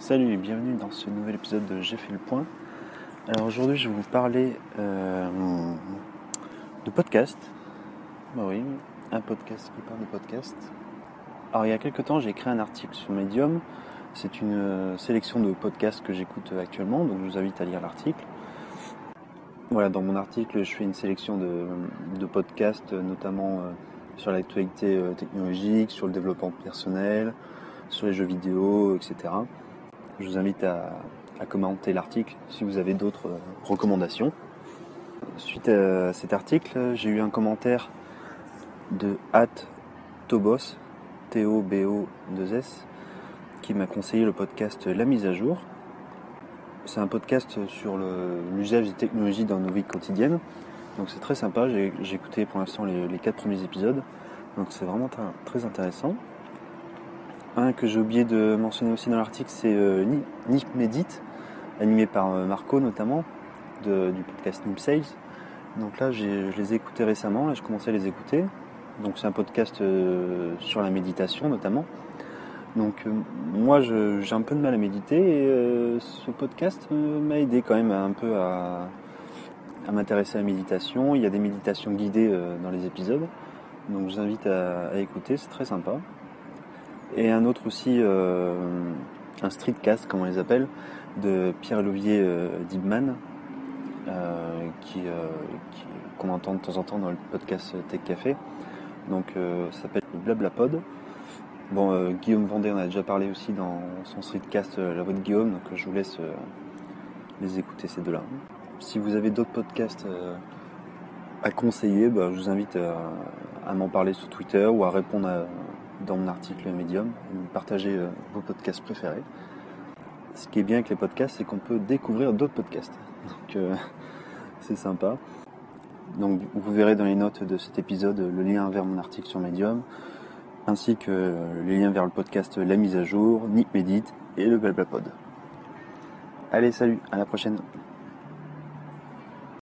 Salut et bienvenue dans ce nouvel épisode de J'ai fait le point. Alors aujourd'hui je vais vous parler euh, de podcast. Bah oui, un podcast qui parle de podcast. Alors il y a quelques temps j'ai écrit un article sur Medium. C'est une euh, sélection de podcasts que j'écoute actuellement, donc je vous invite à lire l'article. Voilà, dans mon article je fais une sélection de, podcasts, notamment euh, sur l'actualité technologique, sur le développement personnel, sur les jeux vidéo, etc. Je vous invite à, commenter l'article si vous avez d'autres euh, recommandations. Suite à cet article, j'ai eu un commentaire de At Tobos, T-O-B-O-2-S, qui m'a conseillé le podcast La mise à jour. C'est un podcast sur l'usage des technologies dans nos vies quotidiennes. Donc c'est très sympa, j'ai écouté pour l'instant les, les, quatre premiers épisodes. Donc c'est vraiment très intéressant. Un que j'ai oublié de mentionner aussi dans l'article, c'est euh, Nip Medit, animé par euh, Marco notamment, du podcast Nip Sales. Donc là, je les ai écoutés récemment, je commençais à les écouter. Donc c'est un podcast euh, sur la méditation notamment. Donc moi, j'ai un peu de mal à méditer et ce podcast m'a aidé quand même un peu à, m'intéresser à la méditation. Il y a des méditations guidées dans les épisodes. Donc je vous invite à écouter, c'est très sympa et un autre aussi, euh, un streetcast, comme on les appelle, de Pierre-Louvier euh, Dibman, euh, qu'on entend de temps en temps dans le podcast Tech Café. Donc ça s'appelle Blablapod. Bon, Guillaume Vendée en a déjà parlé aussi dans son streetcast La Voix de Guillaume, donc je vous laisse les écouter ces deux-là. Si vous avez d'autres podcasts à conseiller, bah, je vous invite à m'en parler sur Twitter ou à répondre à, dans mon article Medium et partager euh, vos podcasts préférés. Ce qui est bien avec les podcasts, c'est qu'on peut découvrir d'autres podcasts. Donc euh, c'est sympa. Donc vous verrez dans les notes de cet épisode le lien vers mon article sur Medium, ainsi que les liens vers le podcast La mise à jour, Nick Medit et le Blablapod. Allez, salut, à la prochaine.